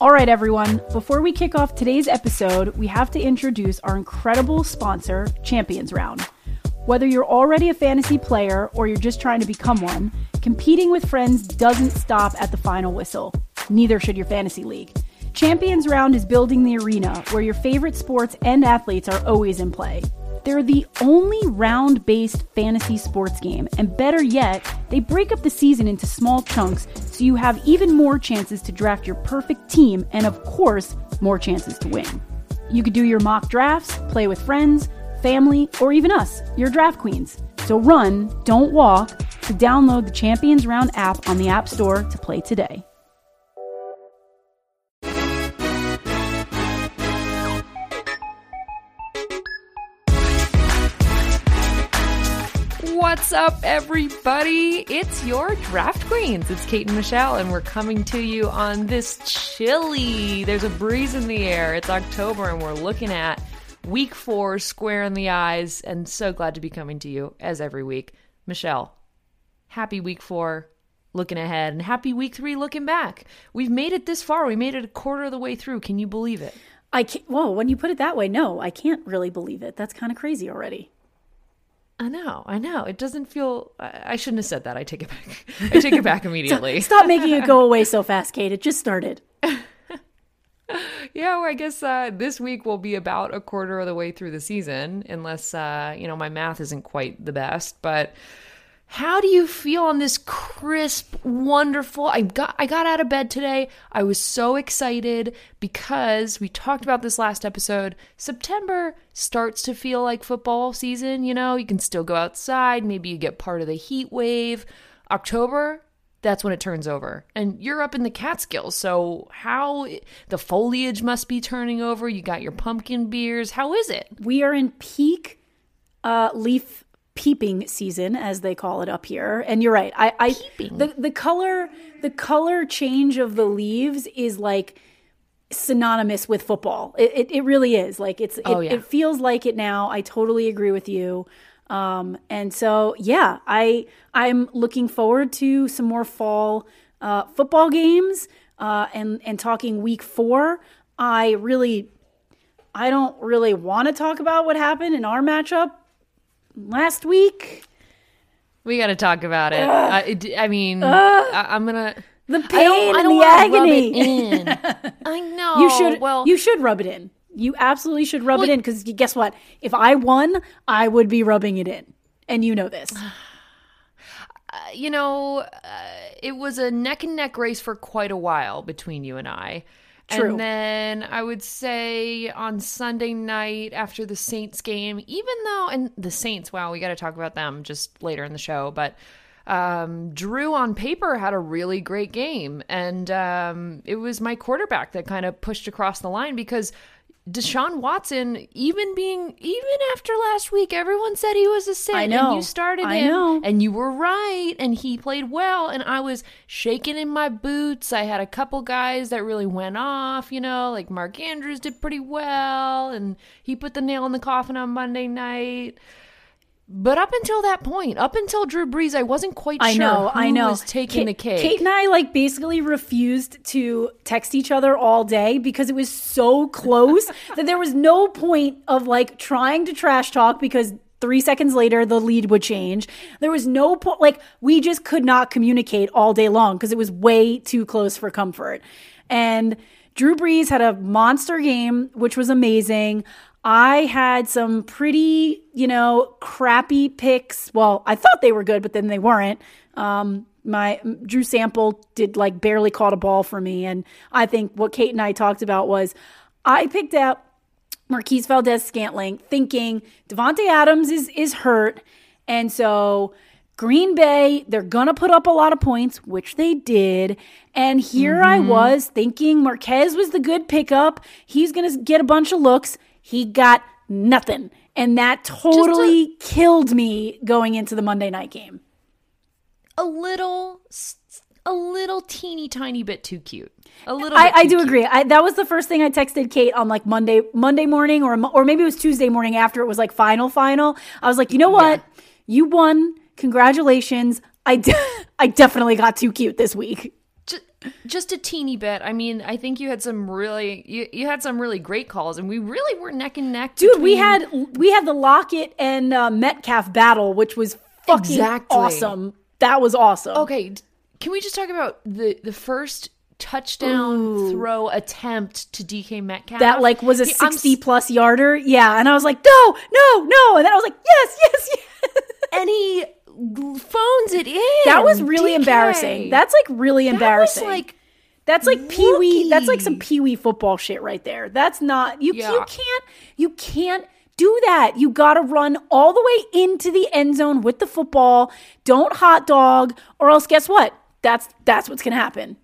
All right, everyone, before we kick off today's episode, we have to introduce our incredible sponsor, Champions Round. Whether you're already a fantasy player or you're just trying to become one, competing with friends doesn't stop at the final whistle. Neither should your fantasy league. Champions Round is building the arena where your favorite sports and athletes are always in play. They're the only round based fantasy sports game, and better yet, they break up the season into small chunks so you have even more chances to draft your perfect team and, of course, more chances to win. You could do your mock drafts, play with friends, family, or even us, your draft queens. So run, don't walk, to download the Champions Round app on the App Store to play today. What's up, everybody? It's your Draft Queens. It's Kate and Michelle, and we're coming to you on this chilly. There's a breeze in the air. It's October, and we're looking at week four square in the eyes, and so glad to be coming to you as every week. Michelle, happy week four looking ahead, and happy week three looking back. We've made it this far. We made it a quarter of the way through. Can you believe it? I can't, whoa, when you put it that way, no, I can't really believe it. That's kind of crazy already. I know, I know. It doesn't feel. I, shouldn't have said that. I take it back. I take it back immediately. Stop making it go away so fast, Kate. It just started. yeah, well, I guess uh, this week will be about a quarter of the way through the season, unless uh, you know my math isn't quite the best. But how do you feel on this crisp, wonderful? I got I got out of bed today. I was so excited because we talked about this last episode. September starts to feel like football season, you know, you can still go outside, maybe you get part of the heat wave. October, that's when it turns over. And you're up in the Catskills, so how the foliage must be turning over. You got your pumpkin beers. How is it? We are in peak uh, leaf peeping season as they call it up here. And you're right. I i peeping. the the color the color change of the leaves is like synonymous with football. It, it, it really is. Like it's oh, it, yeah. it feels like it now. I totally agree with you. Um and so yeah i i'm looking forward to some more fall uh football games uh and and talking week four. I really i don't really want to talk about what happened in our matchup last week. We got to talk about it. Uh, it I mean, uh, I, am gonna the pain I don't, I don't the agony. I know. You should. Well, you should rub it in. You absolutely should rub well, it in because guess what? If I won, I would be rubbing it in, and you know this. Uh, you know, uh, it was a neck and neck race for quite a while between you and I. True. And then I would say on Sunday night after the Saints game, even though, and the Saints, wow, we got to talk about them just later in the show, but um, Drew on paper had a really great game. And um, it was my quarterback that kind of pushed across the line because Deshaun Watson, even being even after last week, everyone said he was a sit. I know. And you started I him, know. and you were right, and he played well. And I was shaking in my boots. I had a couple guys that really went off. You know, like Mark Andrews did pretty well, and he put the nail in the coffin on Monday night. But up until that point, up until Drew Brees, I wasn't quite I sure know, who I know. was taking Kate, the cake. Kate and I like basically refused to text each other all day because it was so close that there was no point of like trying to trash talk because three seconds later the lead would change. There was no point like we just could not communicate all day long because it was way too close for comfort. And Drew Brees had a monster game, which was amazing. I had some pretty, you know, crappy picks. Well, I thought they were good, but then they weren't. Um, my Drew Sample did like barely caught a ball for me. And I think what Kate and I talked about was I picked out Marquise Valdes-Scantling, thinking Davante Adams is is hurt. And so Green Bay, they're going to put up a lot of points, which they did. And here mm-hmm. I was thinking Marquez was the good pickup. He's going to get a bunch of looks. He got nothing. And that totally a, killed me going into the Monday night game. A little a little teeny tiny bit too cute. A little. I, I do cute. agree. I, that was the first thing I texted Kate on like Monday Monday morning or or maybe it was Tuesday morning after it was like final final. I was like, you know what, yeah. you won. Congratulations. I de- I definitely got too cute this week just a teeny bit. I mean, I think you had some really you, you had some really great calls, and we really were neck and neck. Dude, we had we had the Lockett and uh, Metcalf battle, which was fucking Exactly. awesome. That was awesome. Okay, can we just talk about the the first touchdown throw attempt to DK Metcalf? That like was a He- I'm 60 plus yarder. Yeah, and I was like, "No, no, no." And then I was like, "Yes, yes, yes." g- phones it in. That was really DK. embarrassing. That's like really That was, embarrassing. like That's like pee wee. That's like some rookie. pee wee football shit right there. That's not you. Yeah. You can't. You can't do that. You got to run all the way into the end zone with the football. Don't hot dog, or else guess what? That's that's what's gonna happen.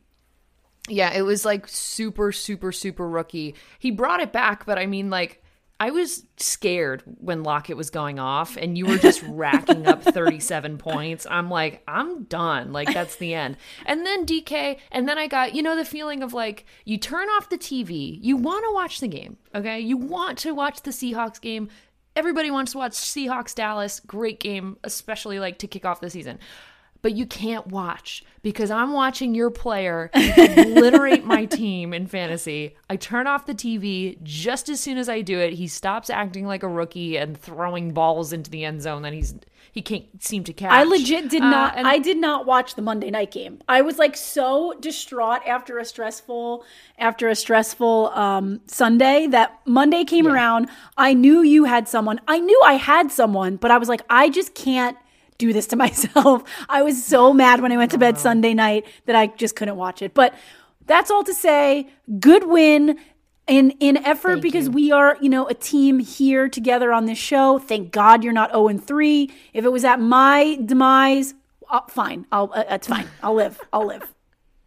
Yeah, it was like super, super, super rookie. He brought it back, but I mean, like, I was scared when Lockett was going off and you were just racking up 37 points. I'm like, I'm done. Like, that's the end. And then DK, and then I got, you know, the feeling of like, you turn off the TV, you want to watch the game, okay? You want to watch the Seahawks game. Everybody wants to watch Seahawks Dallas. Great game, especially like to kick off the season but you can't watch because I'm watching your player obliterate my team in fantasy. I turn off the TV just as soon as I do it. He stops acting like a rookie and throwing balls into the end zone that he's he can't seem to catch. I legit did Uh, not. and- I did not watch the Monday night game. I was like so distraught after a stressful after a stressful um, Sunday that Monday came around. I knew you had someone. I knew I had someone, but I was like, I just can't do this to myself. I was so mad when I went to bed Sunday night that I just couldn't watch it. But that's all to say, good win in in effort because we are, you know, a team here together on this show. Thank God you're not 0 and 3. If it was at my demise, uh, fine. I'll uh, that's fine. I'll live. I'll live.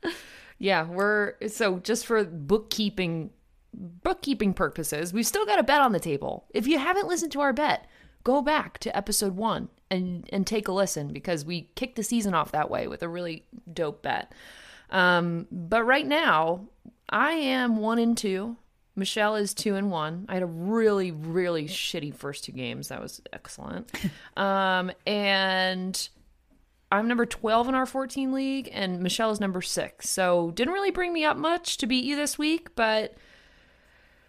Yeah, we're so just for bookkeeping bookkeeping purposes, we've still got a bet on the table. If you haven't listened to our bet, go back to episode 1 and and take a listen because we kicked the season off that way with a really dope bet. Um, but right now, I am 1 and 2. Michelle is 2 and 1. I had a really really shitty first two games. That was excellent. um, and I'm number 12 in our 14 league, and Michelle is number six. So didn't really bring me up much to beat you this week, but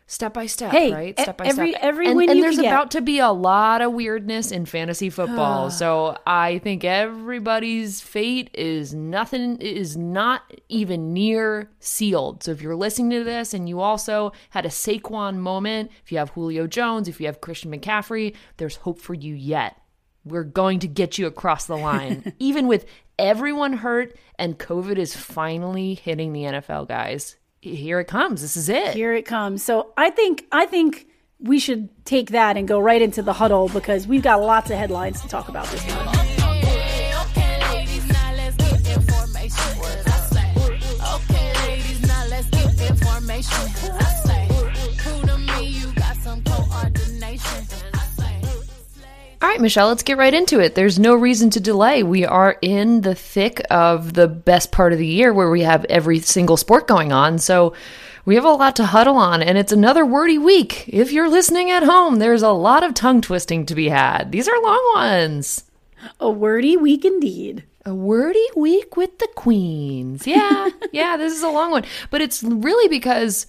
step by step, Hey, right? Step by every- step. every and, win and there's can get. about to be a lot of weirdness in fantasy football. so I think everybody's fate is nothing is not even near sealed. So if you're listening to this and you also had a Saquon moment, if you have Julio Jones, if you have Christian McCaffrey, there's hope for you yet we're going to get you across the line. Even with everyone hurt and COVID is finally hitting the NFL, guys. Here it comes. This is it. Here it comes. So I think I think we should take that and go right into the huddle because we've got lots of headlines to talk about this month. All right, Michelle, let's get right into it. There's no reason to delay. We are in the thick of the best part of the year where we have every single sport going on. So we have a lot to huddle on, and it's another wordy week. If you're listening at home, there's a lot of tongue twisting to be had. These are long ones. A wordy week indeed. A wordy week with the queens. Yeah, yeah, this is a long one, but it's really because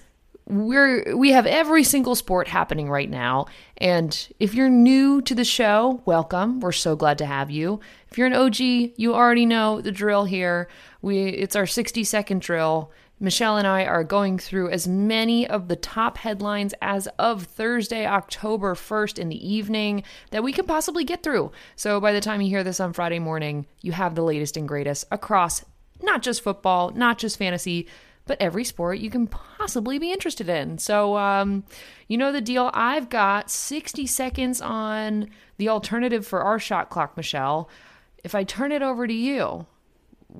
we're we have every single sport happening right now. And if you're new to the show, welcome. We're so glad to have you. If you're an OG, you already know the drill here. We it's our 60 second drill. Michelle and I are going through as many of the top headlines as of Thursday, October 1st in the evening that we can possibly get through. So by the time you hear this on Friday morning, you have the latest and greatest across not just football, not just fantasy, but every sport you can possibly be interested in. So, um, you know the deal. I've got 60 seconds on the alternative for our shot clock, Michelle. If I turn it over to you,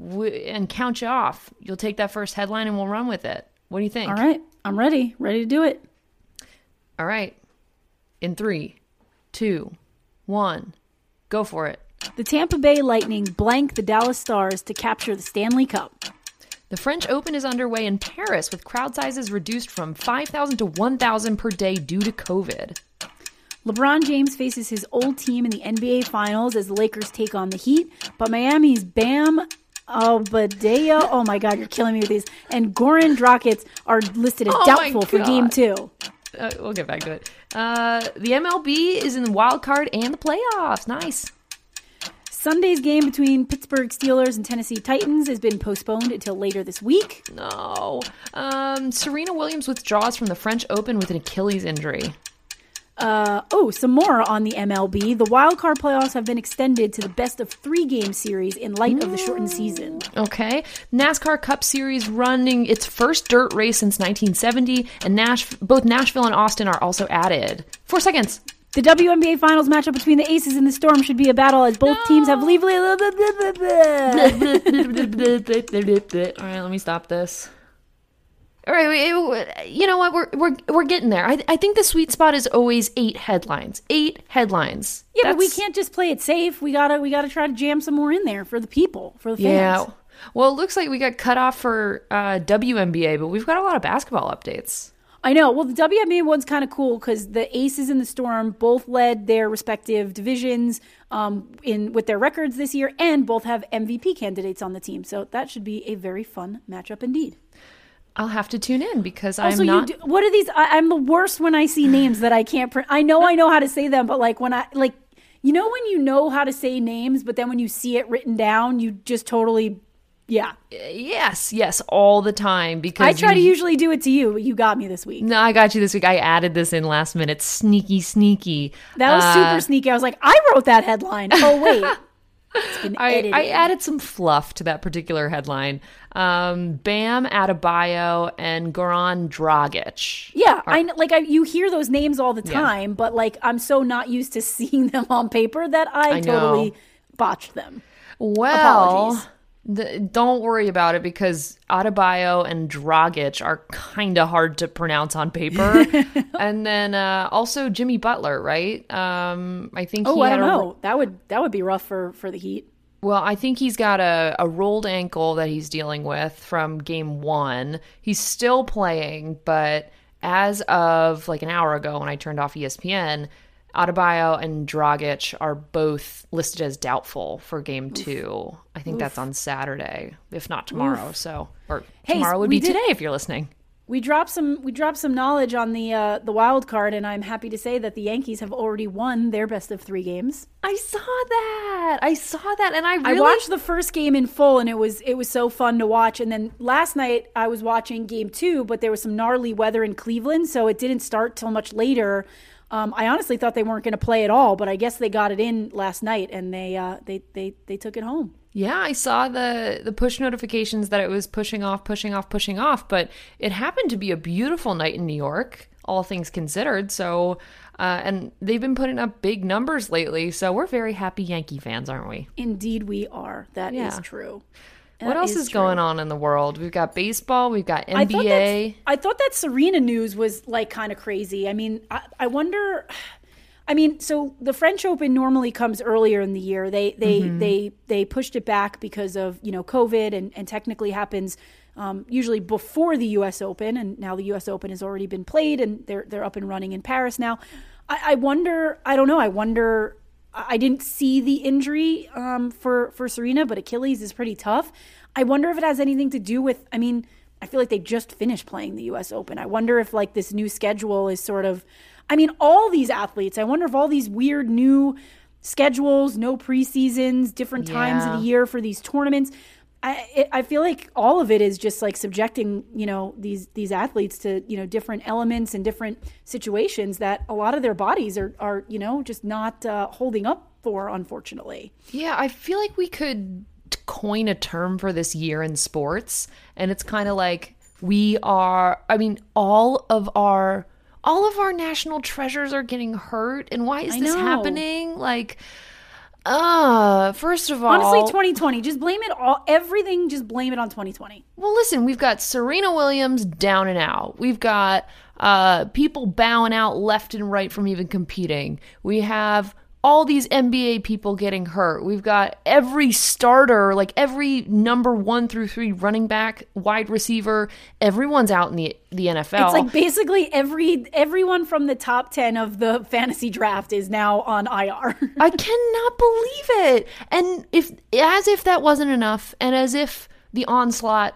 w- and count you off. You'll take that first headline and we'll run with it. What do you think? All right, I'm ready. Ready to do it. All right. In three, two, one, go for it. The Tampa Bay Lightning blank the Dallas Stars to capture the Stanley Cup. The French Open is underway in Paris with crowd sizes reduced from 5,000 to 1,000 per day due to COVID. LeBron James faces his old team in the NBA Finals as the Lakers take on the Heat, but Miami's Bam Oh, Oh my God, you're killing me with these. And Goran Dragic are listed as Oh doubtful for game two. Uh, we'll get back to it. Uh, the MLB is in the wild card and the playoffs. Nice. Sunday's game between Pittsburgh Steelers and Tennessee Titans has been postponed until later this week. No. Um, Serena Williams withdraws from the French Open with an Achilles injury. Uh, oh, some more on the MLB. The wild card playoffs have been extended to the best of three game series in light of the shortened season. Okay. NASCAR Cup Series running its first dirt race since 1970, and Nash- both Nashville and Austin are also added. Four seconds. The WNBA Finals matchup between the Aces and the Storm should be a battle as both teams have leave. All right, let me stop this. All right, you know what? We're we're we're getting there. I I think the sweet spot is always eight headlines. Eight headlines. Yeah, but we can't just play it safe. We gotta we gotta try to jam some more in there for the people, for the fans. Yeah. Well, it looks like we got cut off for uh, WNBA, but we've got a lot of basketball updates. I know. Well, the WNBA one's kind of cool because the Aces and the Storm both led their respective divisions um, in with their records this year, and both have MVP candidates on the team. So that should be a very fun matchup indeed. I'll have to tune in because Also, I'm not. you do, what are these? I, I'm the worst when I see names that I can't. Pr- I know I know how to say them, but like when I like, you know, when you know how to say names, but then when you see it written down, you just totally, yeah. yes, yes, all the time because I try to usually do it to you, but you got me this week. No, I got you this week. I added this in last minute. Sneaky, sneaky. That was Uh, super sneaky. I was like, I wrote that headline. Oh wait, I. I added some fluff to that particular headline. Um, Bam Adebayo and Goran Dragic. yeah, I kn- like I, you hear those names all the time, but like I'm so not used to seeing them on paper that I, I know. totally botched them. Well, Apologies. The, don't worry about it because Adebayo and Dragic are kind of hard to pronounce on paper. and then uh, also Jimmy Butler, right? Um, I think Oh, I don't know. That would that would be rough for for the Heat. Well, I think he's got a, a rolled ankle that he's dealing with from game one. He's still playing, but as of like an hour ago when I turned off ESPN, Adebayo and Dragic are both listed as doubtful for game two. I think that's on Saturday, if not tomorrow. So, or Hey, tomorrow would be did- today if you're listening. We dropped some we dropped some knowledge on the uh, the wild card, and I'm happy to say that the Yankees have already won their best of three games. I saw that. I saw that, and I I watched the first game in full, and it was it was so fun to watch. And then last night I was watching game two, but there was some gnarly weather in Cleveland, so it didn't start till much later. Um, I honestly thought they weren't going to play at all, but I guess they got it in last night, and they uh, they they they took it home. Yeah, I saw the the push notifications that it was pushing off, pushing off, pushing off, but it happened to be a beautiful night in New York, all things considered. So, uh, and they've been putting up big numbers lately, so we're very happy Yankee fans, aren't we? Indeed, we are. That is Yeah. What else is, going on in the world? We've got baseball, we've got I thought, NBA. I thought that Serena news was like kind of crazy. I mean, I, I wonder. I mean, so the French Open normally comes earlier in the year. They they Mm-hmm. they they pushed it back because of you know COVID and and technically happens um, usually before the U.S. Open, and now the U.S. Open has already been played and they're they're up and running in Paris now. I, I wonder. I don't know. I wonder. I didn't see the injury um, for for Serena, but Achilles is pretty tough. I wonder if it has anything to do with. I mean, I feel like they just finished playing the U.S. Open. I wonder if like this new schedule is sort of. I mean, all these athletes. I wonder if all these weird new schedules, no preseasons, different times of the year for these tournaments. I it, I feel like all of it is just like subjecting you know these these athletes to you know different elements and different situations that a lot of their bodies are are you know just not uh, holding up for unfortunately. Yeah, I feel like we could coin a term for this year in sports, and it's kind of like we are. I mean, all of our all of our national treasures are getting hurt, and why is I this know. happening? Like, uh, first of all, Honestly, 2020, just blame it all everything. Just blame it on 2020. Well, listen, we've got Serena Williams down and out. We've got uh, people bowing out left and right from even competing. We have all these NBA people getting hurt. We've got every starter, like every number one through three running back, wide receiver, everyone's out in the the NFL. It's like basically every everyone from the top 10 of the fantasy draft is now on IR. I cannot believe it. And if as if that wasn't enough, and as if the onslaught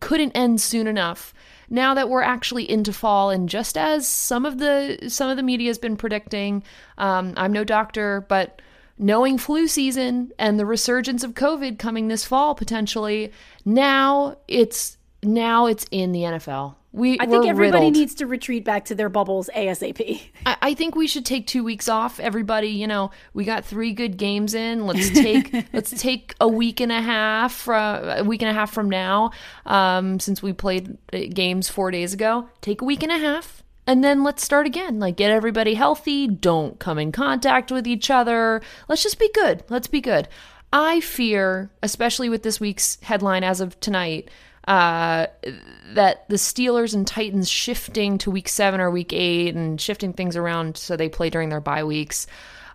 couldn't end soon enough, now that we're actually into fall and just as some of the some of the media has been predicting um, i'm no doctor but knowing flu season and the resurgence of covid coming this fall potentially now it's now it's in the nfl we, I think everybody riddled. needs to retreat back to their bubbles ASAP. I, I think we should take two weeks off. Everybody, you know, we got three good games in. Let's take let's take a week and a half, uh, a week and a half from now, um, since we played uh, games four days ago. Take a week and a half, and then let's start again. Like get everybody healthy. Don't come in contact with each other. Let's just be good. Let's be good. I fear, especially with this week's headline as of tonight, uh, that the Steelers and Titans shifting to week seven or week eight and shifting things around so they play during their bye weeks.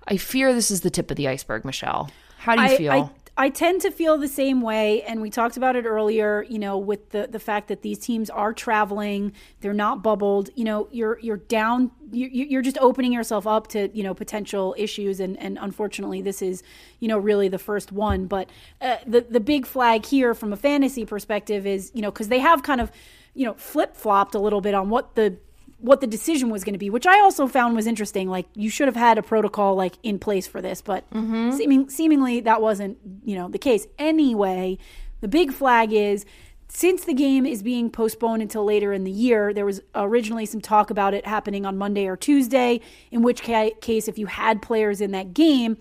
I fear this is the tip of the iceberg, Michelle. How do you I, feel? I, I tend to feel the same way, and we talked about it earlier. You know, with the the fact that these teams are traveling, they're not bubbled. You know, you're you're down. You, you're just opening yourself up to you know potential issues, and and unfortunately, this is you know really the first one. But uh, the the big flag here from a fantasy perspective is you know because they have kind of you know flip flopped a little bit on what the what the decision was going to be, which I also found was interesting. Like you should have had a protocol like in place for this, but mm-hmm. seeming, seemingly that wasn't you know the case. Anyway, the big flag is since the game is being postponed until later in the year. There was originally some talk about it happening on Monday or Tuesday, in which ca- case if you had players in that game,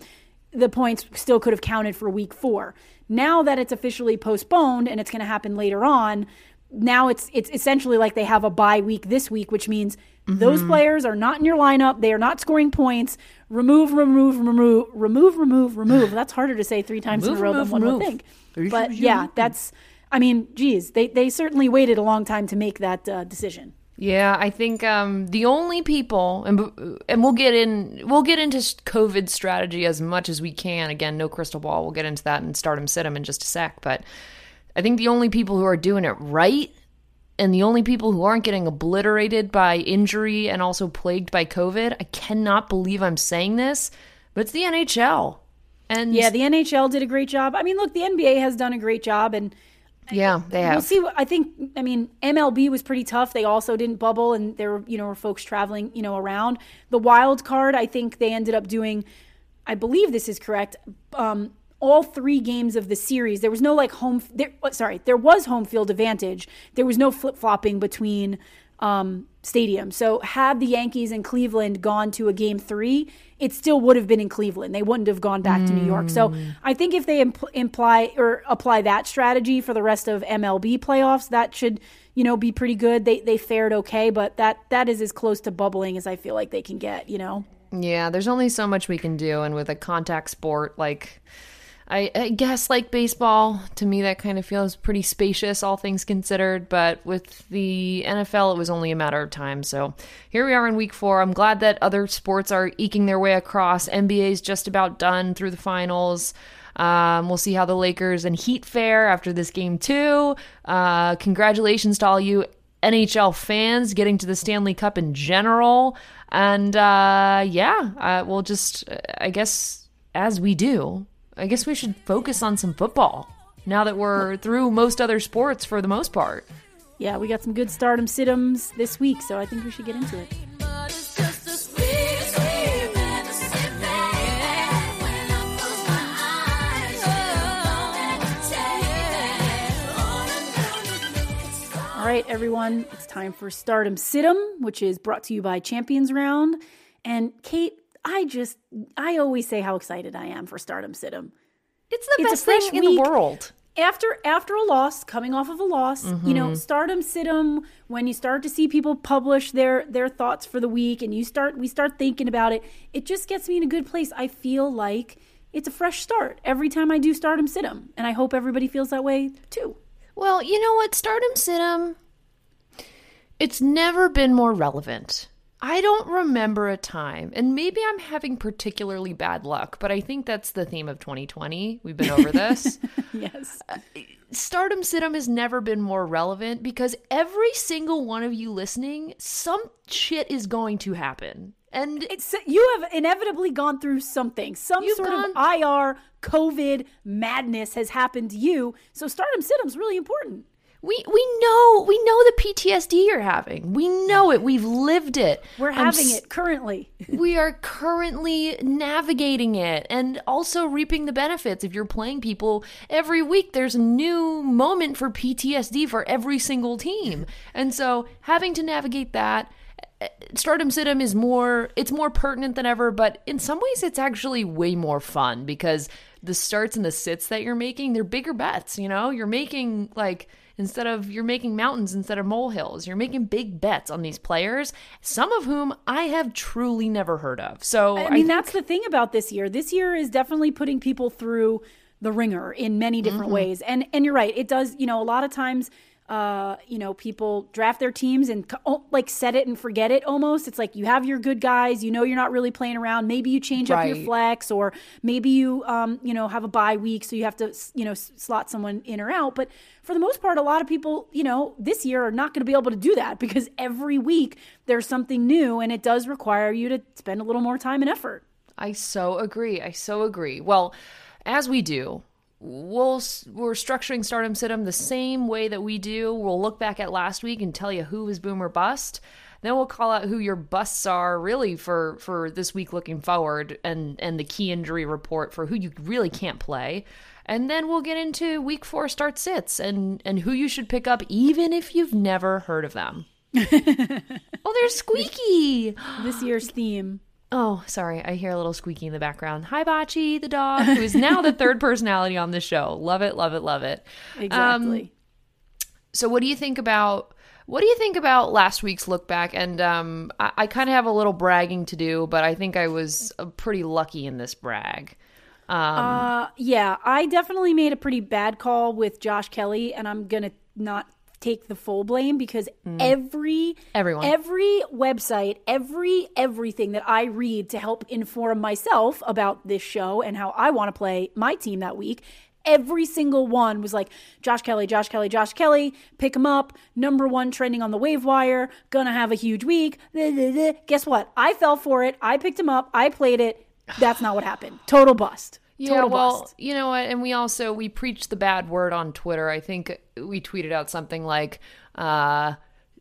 the points still could have counted for week four. Now that it's officially postponed and it's going to happen later on, now it's it's essentially like they have a bye week this week, which means those players are not in your lineup. They are not scoring points. Remove, remove, remove, remove, remove, remove. That's harder to say three times in a row remove, than one would think. But yeah, that's. I mean, geez, they they certainly waited a long time to make that uh, decision. Yeah, I think um, the only people, and and we'll get in, we'll get into COVID strategy as much as we can. Again, no crystal ball. We'll get into that and start 'em, sit 'em in just a sec. But I think the only people who are doing it right, and the only people who aren't getting obliterated by injury and also plagued by COVID, I cannot believe I'm saying this, but it's the NHL. And Yeah, the NHL did a great job. I mean, look, the NBA has done a great job, and yeah, they have. we'll see. I think. I mean, MLB was pretty tough. They also didn't bubble, and there were you know were folks traveling you know around. The wild card, I think they ended up doing. I believe this is correct. Um, all three games of the series, there was no like home. There, uh, sorry, there was home field advantage. There was no flip flopping between um, stadiums. So had the Yankees and Cleveland gone to a game three, it still would have been in Cleveland. They wouldn't have gone back to New York. So I think if they impl- imply or apply that strategy for the rest of MLB playoffs, that should you know be pretty good. They they fared okay, but that that is as close to bubbling as I feel like they can get. You know. Yeah, there's only so much we can do, and with a contact sport like, I, I guess like baseball, to me that kind of feels pretty spacious, all things considered. But with the NFL, it was only a matter of time. So here we are in week four. I'm glad that other sports are eking their way across. NBA's just about done through the finals. Um, we'll see how the Lakers and Heat fare after this game too. Uh, congratulations to all you NHL fans getting to the Stanley Cup in general. And uh, yeah, uh, we'll just, I guess, as we do, I guess we should focus on some football now that we're through most other sports for the most part. Yeah, we got some good stardom situms this week, so I think we should get into it. All right, everyone, it's time for Start 'em Sit 'em, which is brought to you by Champions Round. And Kate, I just, I always say how excited I am for Start 'em Sit 'em. It's the It's best thing fresh in the world. After after a loss, coming off of a loss, you know, mm-hmm. Start 'em Sit 'em, when you start to see people publish their their thoughts for the week and you start we start thinking about it, it just gets me in a good place. I feel like it's a fresh start every time I do Start 'em Sit 'em, and I hope everybody feels that way too. Well, you know what? Start 'em Sit 'em, it's never been more relevant. I don't remember a time, and maybe I'm having particularly bad luck, but I think that's the theme of 2020. We've been over this. Yes. Uh, stardom Situm has never been more relevant because every single one of you listening, some shit is going to happen. And It's you have inevitably gone through something. Some sort gone- of IR COVID madness has happened to you. So Start 'em Sit 'em's really important. We we know we know the PTSD you're having. We know it. We've lived it. We're having it currently. we are currently navigating it and also reaping the benefits. If you're playing people every week, there's a new moment for PTSD for every single team. And so having to navigate that eh, Start 'em Sit 'em is more it's more pertinent than ever, but in some ways it's actually way more fun because the starts and the sits that you're making, they're bigger bets, you know? You're making like instead of you're making mountains instead of molehills. You're making big bets on these players, some of whom I have truly never heard of. So I mean, that's the thing about this year. This year is definitely putting people through the ringer in many different Mm-hmm. ways. And and you're right. It does. You know, a lot of times. Uh, you know, people draft their teams and oh, like set it and forget it almost. It's like you have your good guys, you know, you're not really playing around. Maybe you change up your flex, or maybe you, um, you know, have a bye week, so you have to, you know, slot someone in or out. But for the most part, a lot of people, you know, this year are not going to be able to do that because every week there's something new, and it does require you to spend a little more time and effort. I so agree. I so agree. Well, as we do, we'll we're structuring Start 'em Sit 'em the same way that we do. We'll look back at last week and tell you who was boom or bust. Then we'll call out who your busts are really for for this week looking forward and and the key injury report for who you really can't play. And then we'll get into week 4 start sits and and who you should pick up even if you've never heard of them. oh, they're Squeaky. This year's theme. Oh, sorry. I hear a little squeaking in the background. Hi, Bachi, the dog, who is now the third personality on the show. Love it, love it, love it. Exactly. So, what do you think about what do you think about last week's look back? And um, I, I kind of have a little bragging to do, but I think I was uh, pretty lucky in this brag. Uh, yeah, I definitely made a pretty bad call with Josh Kelley, and I'm gonna not take the full blame because mm. every Everyone. every website, every everything that I read to help inform myself about this show and how I want to play my team that week. Every single one was like Josh Kelley, Josh Kelley, Josh Kelley, pick him up, number one trending on the waiver wire, gonna have a huge week. Blah, blah, blah. Guess what? I fell for it. I picked him up. I played it. That's not what happened. Total bust. Yeah, Total well, bust. you know what? And we also we preached the bad word on Twitter. I think we tweeted out something like, uh,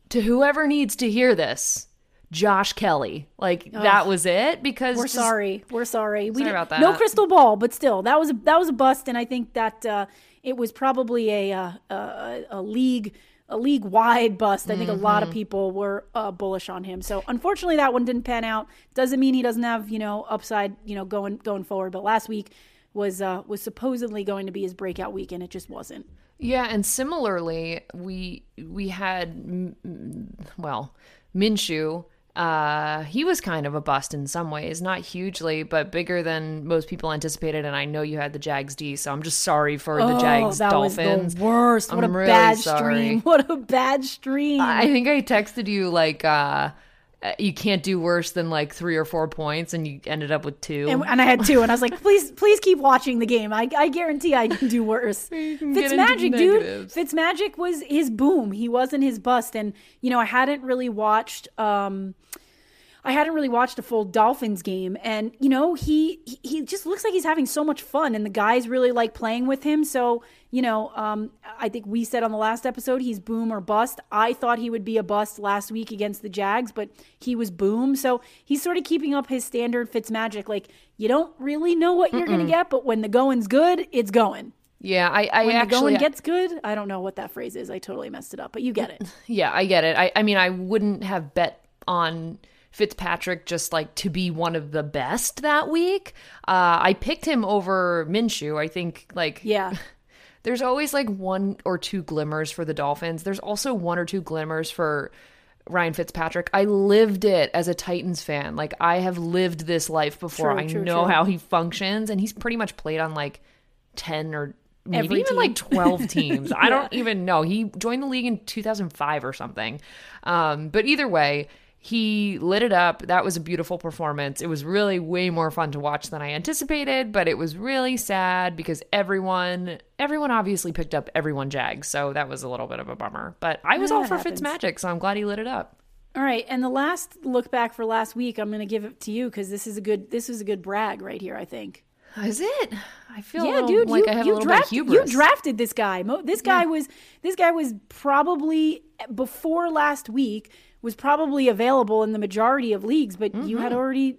"To whoever needs to hear this, Josh Kelley." Like that was it because We're just- sorry. We're sorry. We Sorry about that. No crystal ball, but still, that was a, that was a bust, and I think that uh, it was probably a uh, a, a league a league wide bust. I think a lot Mm-hmm. of people were uh, bullish on him. So unfortunately, that one didn't pan out. Doesn't mean he doesn't have you know upside you know going going forward. But last week was uh, was supposedly going to be his breakout week, and it just wasn't. Yeah, and similarly, we we had well, Minshew. Uh, he was kind of a bust in some ways, not hugely, but bigger than most people anticipated. And I know you had the Jags D, so I'm just sorry for the Jags oh, that Dolphins. was the worst. What I'm a really bad sorry. stream. What a bad stream. I think I texted you like uh, you can't do worse than like three or four points, and you ended up with two. And, and I had two, and I was like, "Please, please keep watching the game. I, I guarantee I can do worse." into Fitzmagic, dude. Fitzmagic was his boom. He wasn't his bust. And you know, I hadn't really watched. Um, I hadn't really watched a full Dolphins game, and you know, he he- he just looks like he's having so much fun, and the guys really like playing with him. So you know, um, I think we said on the last episode he's boom or bust. I thought he would be a bust last week against the Jags, but he was boom. So he's sort of keeping up his standard Fitzmagic. Like you don't really know what you're gonna get, but when the going's good, it's going. yeah, I, I When actually the going gets good, I don't know what that phrase is. I totally messed it up, but you get it. Yeah, I get it. I, I mean, I wouldn't have bet on Fitzpatrick just like to be one of the best that week. Uh, I picked him over Minshew. I think like Yeah. there's always like one or two glimmers for the Dolphins. There's also one or two glimmers for Ryan Fitzpatrick. I lived it as a Titans fan. Like I have lived this life before. True, I true, know true. how he functions and he's pretty much played on like 10 or maybe Every even team. like 12 teams. I don't even know. He joined the league in 2005 or something. Um, but either way, he lit it up. That was a beautiful performance. It was really way more fun to watch than I anticipated, but it was really sad because everyone everyone obviously picked up everyone Jags, so that was a little bit of a bummer. But I was Yeah, all for Fitz Magic, so I'm glad he lit it up. All right, and the last look back for last week, I'm going to give it to you because this is a good this is a good brag right here. I think. Is it? I feel Yeah, little dude, like you, I have you a little draft- bit of You drafted this guy. This guy was this guy was probably before last week was probably available in the majority of leagues, but you Mm-hmm. had already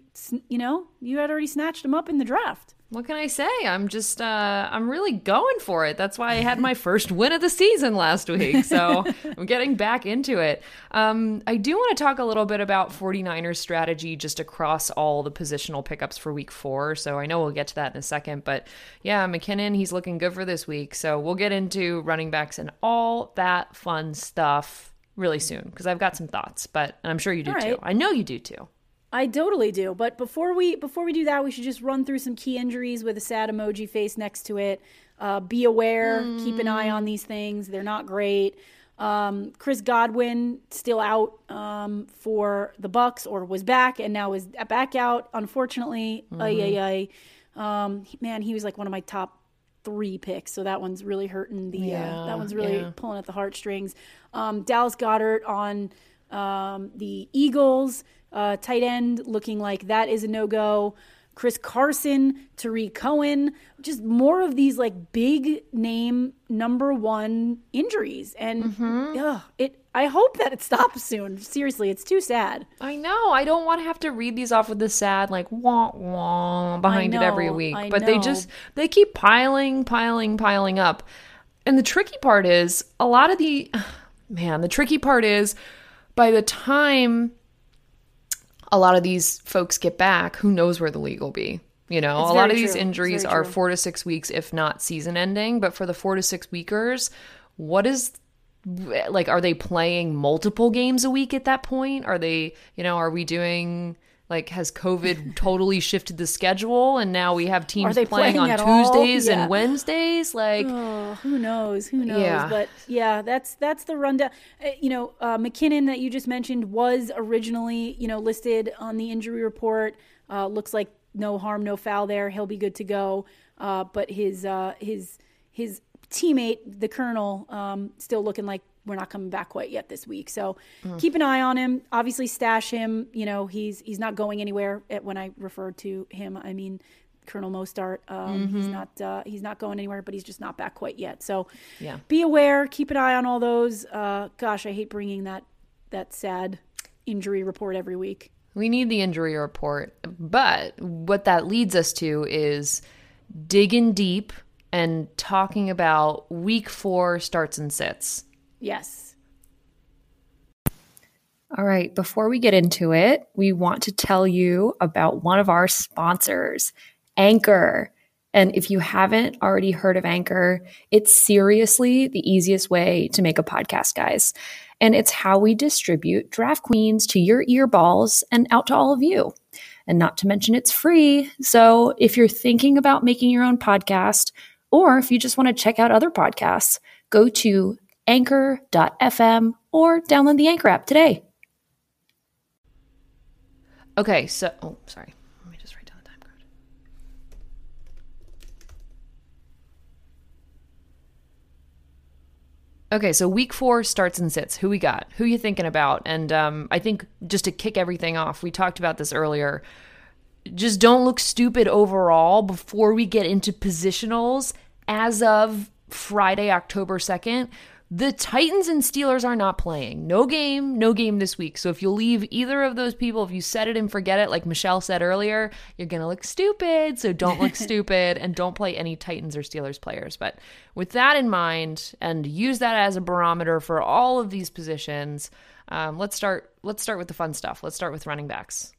you know you had already snatched him up in the draft. What can I say? I'm just uh I'm really going for it. That's why I had my first win of the season last week. So I'm getting back into it. Um I do want to talk a little bit about 49ers strategy just across all the positional pickups for week 4. So I know we'll get to that in a second, but yeah, McKinnon, he's looking good for this week. So we'll get into running backs and all that fun stuff really soon because I've got some thoughts, but and I'm sure you do All too. I know you do too. I totally do. But before we before we do that, we should just run through some key injuries with a sad emoji face next to it. Uh, be aware, keep an eye on these things. They're not great. Um, Chris Godwin still out um, for the Bucs, or was back and now is back out. Unfortunately, ay ay ay. Um, man, he was like one of my top three picks, so that one's really hurting the. Yeah, uh, that one's really yeah. pulling at the heartstrings. Um, Dallas Goedert on um, the Eagles, uh, tight end, looking like that is a no go. Chris Carson, Tarik Cohen, just more of these like big name number one injuries, and ugh, it. I hope that it stops soon. Seriously, it's too sad. I know. I don't want to have to read these off with the sad like wah wah behind it every week. I but they just they keep piling, piling, piling up. And the tricky part is a lot of the man, the tricky part is by the time a lot of these folks get back, who knows where the league will be? You know, It's a lot of these true. It's injuries are four to six weeks, if not season ending. But for the four to six weekers, what is like are they playing multiple games a week at that point are they you know are we doing like has covid totally shifted the schedule and now we have teams playing, playing on tuesdays Yeah. and wednesdays like Oh, who knows? Who knows? Yeah. But yeah, that's that's the rundown. Uh, you know, uh, McKinnon that you just mentioned was originally you know listed on the injury report. Uh, looks like no harm, no foul there. He'll be good to go. Uh, but his uh, his his teammate, the Colonel, um, still looking like we're not coming back quite yet this week. So keep an eye on him. Obviously, stash him. You know, he's he's not going anywhere. When I referred to him, I mean Colonel Mostert. Um, He's not uh, he's not going anywhere, but he's just not back quite yet. So Yeah. be aware. Keep an eye on all those. Uh, gosh, I hate bringing that that sad injury report every week. we need the injury report but what that leads us to is digging deep and talking about week four starts and sits Yes. All right, before we get into it, we want to tell you about one of our sponsors, Anchor. And if you haven't already heard of Anchor, it's seriously the easiest way to make a podcast, guys. And it's how we distribute Draft Queens to your earballs and out to all of you. And not to mention, it's free. So if you're thinking about making your own podcast, or if you just want to check out other podcasts, go to anchor.fm or download the Anchor app today. okay so oh sorry let me just write down the time code Okay, so week four starts and sits. Who we got? Who you thinking about? And um, I think just to kick everything off, we talked about this earlier. Just don't look stupid overall before we get into positionals. As of Friday, October 2nd, the Titans and Steelers are not playing. No game, no game this week. So if you leave either of those people, if you set it and forget it, like Michelle said earlier, you're going to look stupid. So don't look stupid and don't play any Titans or Steelers players. But with that in mind, and use that as a barometer for all of these positions, um, let's start. Let's start with the fun stuff. Let's start with running backs.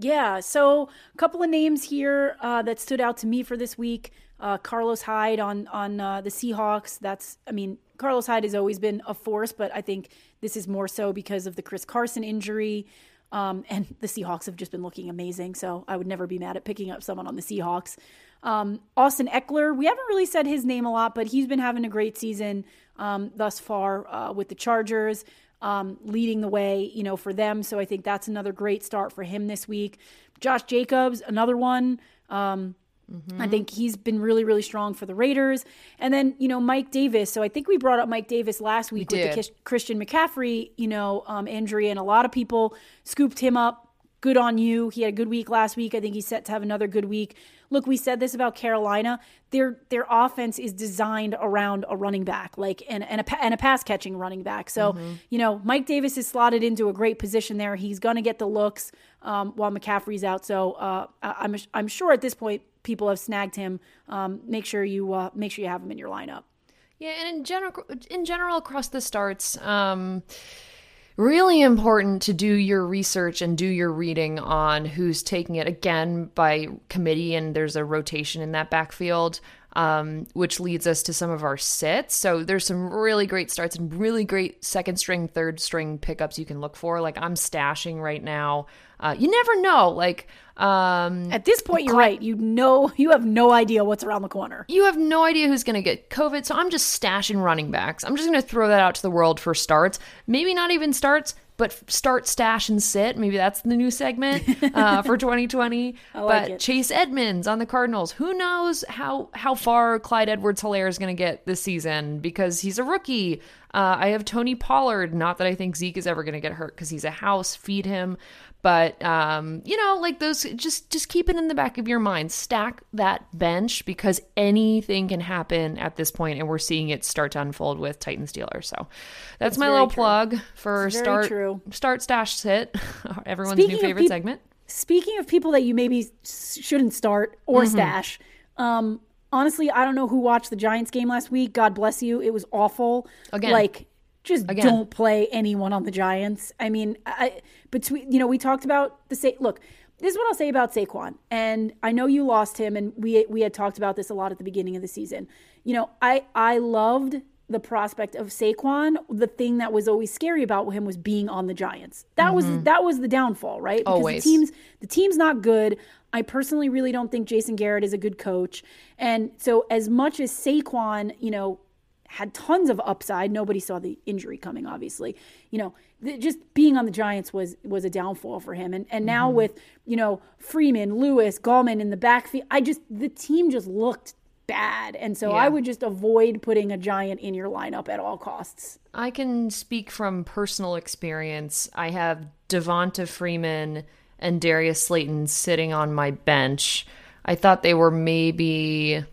Yeah, so a couple of names here uh, that stood out to me for this week. Uh, Carlos Hyde on on uh, the Seahawks. That's, I mean, Carlos Hyde has always been a force, but I think this is more so because of the Chris Carson injury. Um, and the Seahawks have just been looking amazing, so I would never be mad at picking up someone on the Seahawks. Um, Austin Ekeler, we haven't really said his name a lot, but he's been having a great season. um, thus far uh, with the Chargers. Um, leading the way, you know, for them. So I think that's another great start for him this week. Josh Jacobs, another one. Um, I think he's been really, really strong for the Raiders. And then, you know, Mike Davis. So I think we brought up Mike Davis last week with the. Christian McCaffrey, you know, um, injury, and a lot of people scooped him up. Good on you. He had a good week last week. I think he's set to have another good week. Look, we said this about Carolina. Their their offense is designed around a running back, like and and a, and a pass catching running back. So you know, Mike Davis is slotted into a great position there. He's going to get the looks um, while McCaffrey's out. So uh, I'm I'm sure at this point people have snagged him. Um, make sure you uh, make sure you have him in your lineup. Yeah, and in general, in general across the starts, um, really important to do your research and do your reading on who's taking it again by committee, and there's a rotation in that backfield. Um, which leads us to some of our sits. So there's some really great starts and really great second string, third string pickups you can look for. Like I'm stashing right now. Uh, you never know. Like um, At this point, you're right. You know, you have no idea what's around the corner. you have no idea who's going to get COVID. So I'm just stashing running backs. I'm just going to throw that out to the world for starts. Maybe not even starts, but start, stash, and sit. Maybe that's the new segment uh, for 2020. like but it. Chase Edmonds on the Cardinals. Who knows how how far Clyde Edwards Helaire is going to get this season because he's a rookie. Uh, I have Tony Pollard. Not that I think Zeke is ever going to get hurt because he's a house. Feed him. But um, you know, like those, just just keep it in the back of your mind. Stack that bench because anything can happen at this point, and we're seeing it start to unfold with Titan Steelers. So that's, my little true. plug for start true. start stash sit. Everyone's Speaking new favorite peop- segment. Speaking of people that you maybe shouldn't start or stash, um, honestly, I don't know who watched the Giants game last week. God bless you. It was awful. Again. like just Again. don't play anyone on the Giants. I mean, I between you know we talked about the say. Look, this is what I'll say about Saquon, and I know you lost him, and we we had talked about this a lot at the beginning of the season. You know, I I loved the prospect of Saquon. The thing that was always scary about him was being on the Giants. That was mm-hmm. that was the downfall, right? Because Always. the team's the team's not good. I personally really don't think Jason Garrett is a good coach. And so as much as Saquon, you know, had tons of upside, nobody saw the injury coming obviously. You know, th- just being on the Giants was was a downfall for him. And and now mm-hmm. with, you know, Freeman, Lewis, Gallman in the backfield, I just the team just looked bad. And so I would just avoid putting a giant in your lineup at all costs. I can speak from personal experience. I have Devonta Freeman and Darius Slayton sitting on my bench. I thought they were maybe.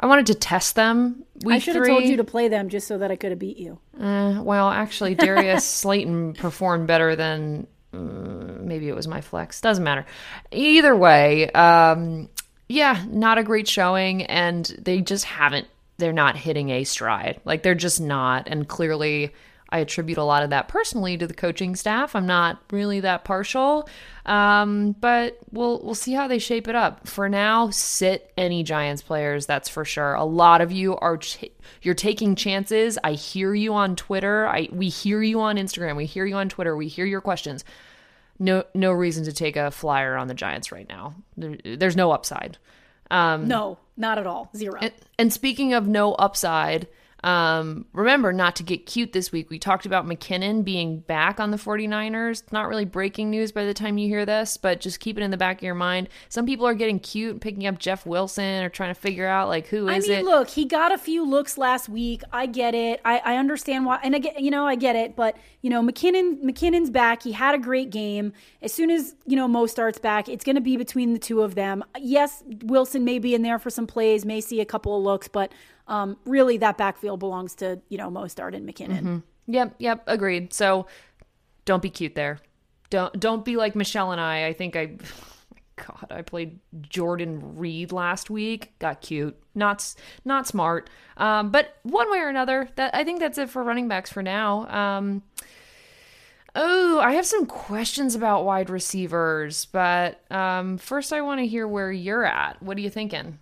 I wanted to test them. Week I should have told you to play them just so that I could have beat you. Uh, well, actually, Darius Slayton performed better than uh, maybe it was my flex. Doesn't matter. Either way, um, yeah, not a great showing, and they just haven't. They're not hitting a stride. Like they're just not, and clearly. I attribute a lot of that personally to the coaching staff. I'm not really that partial, um, but we'll we'll see how they shape it up. For now, sit any Giants players. That's for sure. A lot of you are ch- you're taking chances. I hear you on Twitter. I we hear you on Instagram. We hear you on Twitter. We hear your questions. No no reason to take a flyer on the Giants right now. There, there's no upside. No, not at all. Zero. And, and speaking of no upside, um, remember not to get cute this week. We talked about McKinnon being back on the 49ers. It's not really breaking news by the time you hear this, but just keep it in the back of your mind. Some people are getting cute and picking up Jeff Wilson or trying to figure out like who I mean, it. look, he got a few looks last week. I get it. I, I understand why, and I get, you know, I get it. But you know, McKinnon, McKinnon's back. He had a great game. As soon as you know Mostert's back, it's going to be between the two of them. Yes, Wilson may be in there for some plays, may see a couple of looks, but um, really that backfield belongs to you know Mostert and McKinnon. Yep, yep, agreed. So don't be cute there. Don't don't be like Michelle and I. I think I God, I played Jordan Reed last week. Got cute. Not not smart. Um, but one way or another, that I think that's it for running backs for now. Um, oh, I have some questions about wide receivers, but um, first I want to hear where you're at. What are you thinking?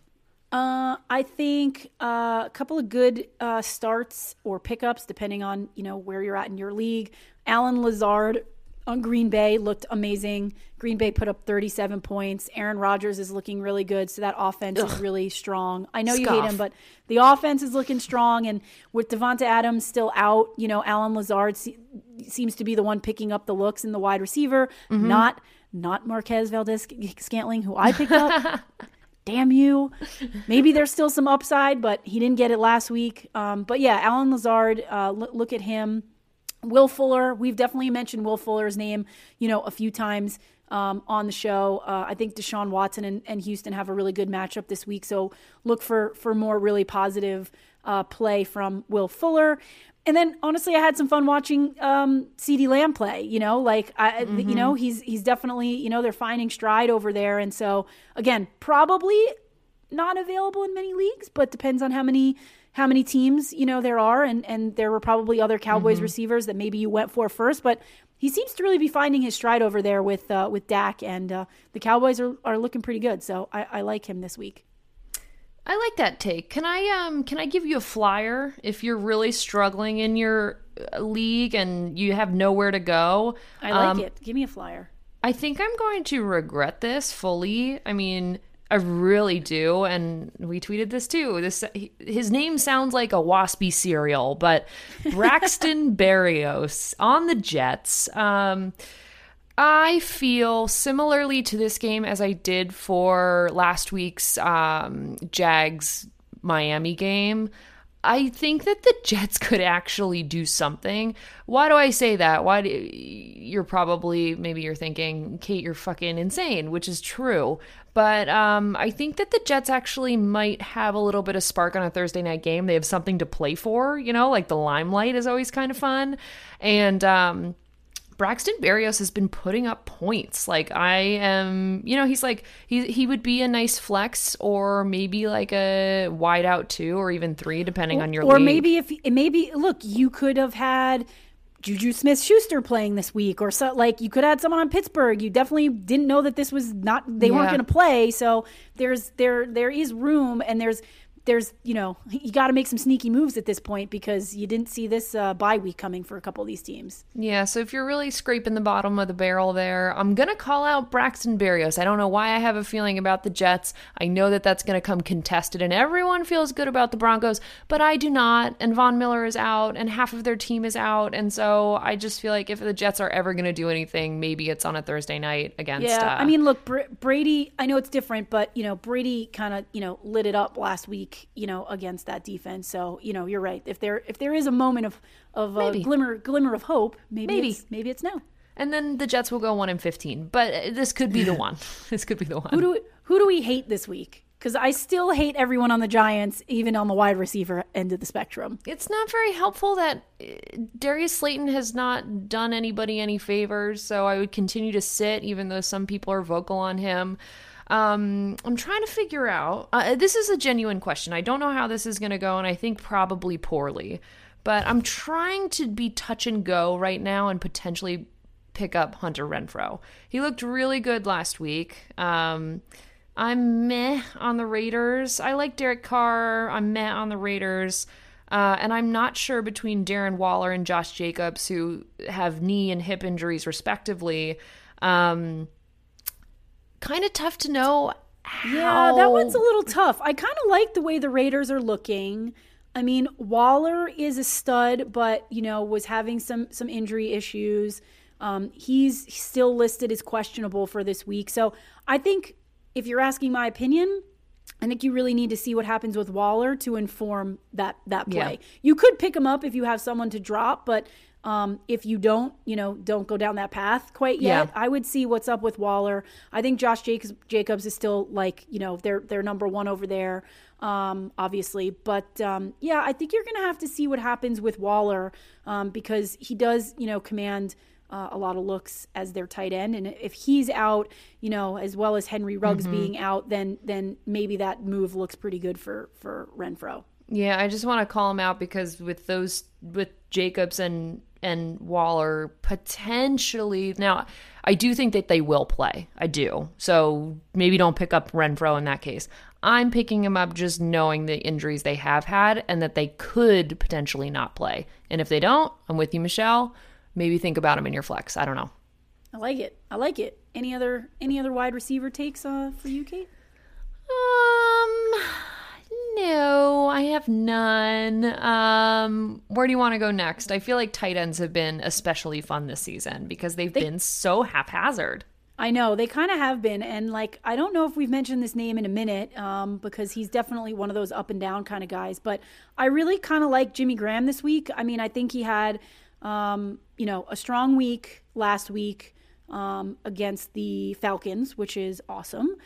Uh, I think uh, a couple of good uh, starts or pickups, depending on you know where you're at in your league. Allen Lazard, on Green Bay looked amazing. Green Bay put up 37 points. Aaron Rodgers is looking really good, so that offense is really strong. I know you hate him, but the offense is looking strong. And with Davante Adams still out, you know, Allen Lazard se- seems to be the one picking up the looks in the wide receiver, Mm-hmm. not not Marquez Valdez Scantling, who I picked up. Damn you. Maybe there's still some upside, but he didn't get it last week. Um, but yeah, Allen Lazard, uh, look, look at him. Will Fuller, we've definitely mentioned Will Fuller's name, you know, a few times um, on the show. Uh, I think Deshaun Watson and, and Houston have a really good matchup this week, so look for for more really positive uh, play from Will Fuller. And then honestly, I had some fun watching um, CeeDee Lamb play. You know, like I, you know, he's he's definitely you know they're finding stride over there, and so again, probably not available in many leagues, but depends on how many how many teams you know there are, and and there were probably other Cowboys receivers that maybe you went for first, but he seems to really be finding his stride over there with uh, with Dak, and uh, the Cowboys are, are looking pretty good, so I, I like him this week. I like that take. Can I um can I give you a flyer if you're really struggling in your uh, league and you have nowhere to go? I like Um, it. Give me a flyer. I think I'm going to regret this fully. I mean, I really do, and we tweeted this too. This his name sounds like a waspy cereal, but Braxton Berrios on the Jets. Um, I feel similarly to this game as I did for last week's um, Jags Miami game. I think that the Jets could actually do something. Why do I say that? Why do you're probably maybe you're thinking, Kate, you're fucking insane, which is true. But um, I think that the Jets actually might have a little bit of spark on a Thursday night game. They have something to play for, you know, like the limelight is always kind of fun, and um, Braxton Berrios has been putting up points. Like I am, you know, he's like he he would be a nice flex or maybe like a wide out two or even three, depending on your or league. maybe if maybe look, you could have had Juju Smith Schuster playing this week, or so like you could have had someone on Pittsburgh. You definitely didn't know that this was not they weren't going to play. So there's there there is room, and there's there's you know you got to make some sneaky moves at this point because you didn't see this uh, bye week coming for a couple of these teams. Yeah, so if you're really scraping the bottom of the barrel there, I'm going to call out Braxton Berrios. I don't know why I have a feeling about the Jets. I know that that's going to come contested and everyone feels good about the Broncos, but I do not. And Von Miller is out and half of their team is out. And so I just feel like if the Jets are ever going to do anything, maybe it's on a Thursday night against Yeah, uh, I mean, look, Br- Brady. I know it's different, but you know, Brady kind of you know lit it up last week. You know, against that defense. So you know, you're right. If there if there is a moment of of a Maybe. glimmer glimmer of hope, maybe Maybe. it's, maybe it's now. and then the Jets will go 1 in 15. But this could be the one. this could be the one. Who do we, who do we hate this week? Because I still hate everyone on the Giants, even on the wide receiver end of the spectrum. it's not very helpful that uh, Darius Slayton has not done anybody any favors, so I would continue to sit, even though some people are vocal on him. Um, I'm trying to figure out. Uh, this is a genuine question. I don't know how this is going to go, and I think probably poorly. But I'm trying to be touch and go right now and potentially pick up Hunter Renfrow. He looked really good last week. Um, I'm meh on the Raiders. I like Derek Carr. I'm meh on the Raiders. Uh, and I'm not sure between Darren Waller and Josh Jacobs, who have knee and hip injuries respectively. Um, kind of tough to know. How... Yeah, that one's a little tough. I kind of like the way the Raiders are looking. I mean, Waller is a stud, but you know was having some some injury issues. Um, he's still listed as questionable for this week. So I think if you're asking my opinion, I think you really need to see what happens with Waller to inform that that play. Yeah. You could pick him up if you have someone to drop, but um, if you don't, you know, don't go down that path quite yet. Yeah. I would see what's up with Waller. I think Josh Jacobs, Jacobs is still like, you know, they're they're number one over there, um, obviously. But um, yeah, I think you're going to have to see what happens with Waller um, because he does, you know, command uh, a lot of looks as their tight end, and if he's out, you know, as well as Henry Ruggs Mm-hmm. being out, then then maybe that move looks pretty good for for Renfrow. Yeah, I just want to call him out because with those with Jacobs and and Waller potentially now I do think that they will play. I do. So maybe don't pick up Renfrow in that case. I'm picking him up just knowing the injuries they have had and that they could potentially not play. And if they don't, I'm with you, Michelle. Maybe think about him in your flex. I don't know. I like it. I like it. Any other any other wide receiver takes uh, for you, Kate? Um, no, I have none. Um, where do you want to go next? I feel like tight ends have been especially fun this season because they've been so haphazard. I know they kind of have been, and like I don't know if we've mentioned this name in a minute, um, because he's definitely one of those up and down kind of guys. But I really kind of like Jimmy Graham this week. I mean, I think he had, um, you know, a strong week last week um, against the Falcons, which is awesome.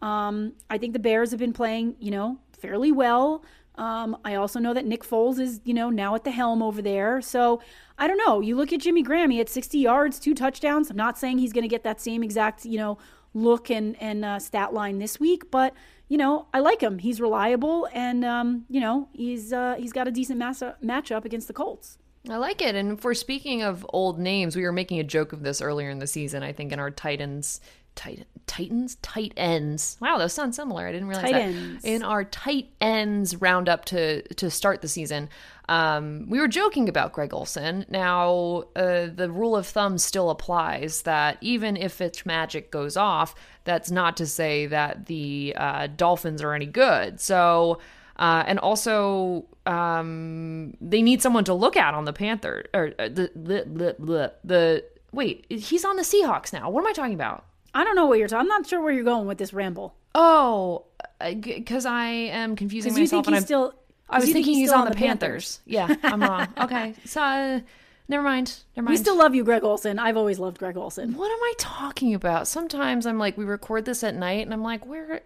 Um, I think the Bears have been playing, you know, fairly well. Um, I also know that Nick Foles is, you know, now at the helm over there. So I don't know. You look at Jimmy Graham; he had 60 yards, two touchdowns. I'm not saying he's going to get that same exact, you know, look and and uh, stat line this week, but you know, I like him. He's reliable, and um, you know, he's uh, he's got a decent mass- matchup against the Colts. I like it. And for speaking of old names, we were making a joke of this earlier in the season. I think in our Titans, Titan, Titans, tight ends. Wow, those sound similar. I didn't realize Tight that. ends. In our tight ends roundup to to start the season, um, we were joking about Greg Olsen. Now, uh, the rule of thumb still applies that even if its Fitzmagic goes off, that's not to say that the uh, Dolphins are any good. So. Uh, and also, um, they need someone to look at on the Panther or uh, the, the, the the the wait. He's on the Seahawks now. What am I talking about? I don't know what you're talking. I'm not sure where you're going with this ramble. Oh, because I am confusing myself. think and he's I'm, still. I was you think thinking he's, still on the Panthers. Yeah, I'm wrong. Okay, so uh, never mind. Never mind. We still love you, Greg Olsen. I've always loved Greg Olsen. what am I talking about? Sometimes I'm like, we record this at night, and I'm like, where?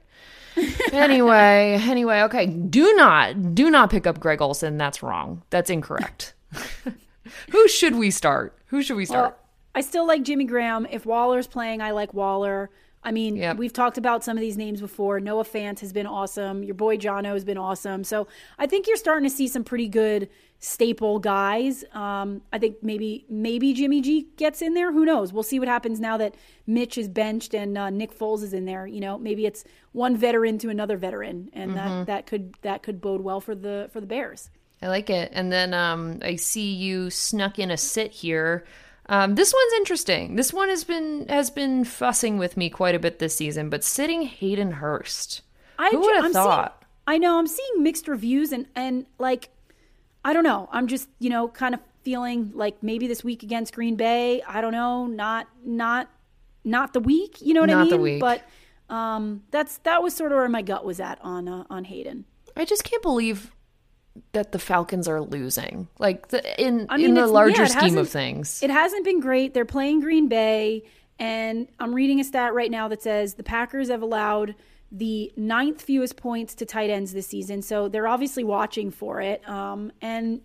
anyway, anyway, okay. Do not, do not pick up Greg Olsen. That's wrong. That's incorrect. Who should we start? Who should we start? Well, I still like Jimmy Graham. If Waller's playing, I like Waller. I mean, Yep. we've talked about some of these names before. Noah Fant has been awesome. Your boy Jonnu has been awesome. So I think you're starting to see some pretty good staple guys. Um, I think maybe maybe Jimmy G gets in there. Who knows? We'll see what happens now that Mitch is benched and uh, Nick Foles is in there. You know, maybe it's one veteran to another veteran, and that that could that could bode well for the for the Bears. I like it. And then um, I see you snuck in a sit here. Um, this one's interesting. This one has been has been fussing with me quite a bit this season. But sitting Hayden Hurst, I who would have thought? Seeing, I know I'm seeing mixed reviews and and like I don't know. I'm just you know kind of feeling like maybe this week against Green Bay. I don't know. Not not not the week. You know what I Not mean? the week. But um, that's that was sort of where my gut was at on uh, on Hayden. I just can't believe that the Falcons are losing. Like the, in I mean, in the larger yeah, scheme of things. It hasn't been great. They're playing Green Bay, and I'm reading a stat right now that says the Packers have allowed the ninth fewest points to tight ends this season. So they're obviously watching for it. Um, and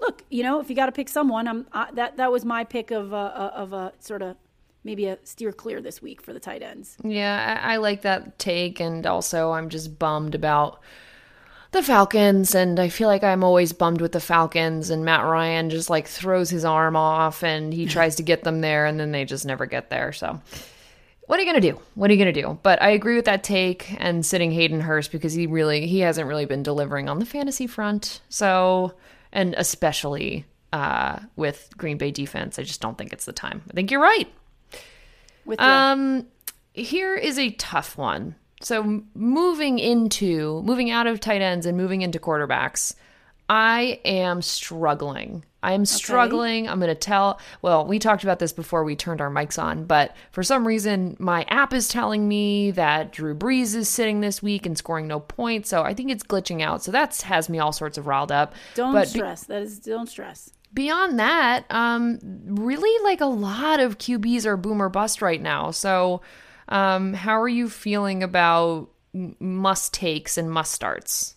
look, you know, if you got to pick someone, I'm uh, that that was my pick of uh, of a sort of maybe a steer clear this week for the tight ends. Yeah, I, I like that take, and also I'm just bummed about the Falcons, and I feel like I'm always bummed with the Falcons, and Matt Ryan just like throws his arm off, and he tries to get them there, and then they just never get there. So, what are you gonna do? What are you gonna do? But I agree with that take and sitting Hayden Hurst because he really he hasn't really been delivering on the fantasy front. So, and especially uh, with Green Bay defense, I just don't think it's the time. I think you're right. With the, Um, here is a tough one. So moving into moving out of tight ends and moving into quarterbacks, I am struggling. I am struggling. I'm going to tell. Well, we talked about this before we turned our mics on, but for some reason, my app is telling me that Drew Brees is sitting this week and scoring no points. So I think it's glitching out. So that has me all sorts of riled up. don't but be- stress. that is don't stress. beyond that, um, really like a lot of QBs are boom or bust right now. So, um, how are you feeling about must takes and must starts?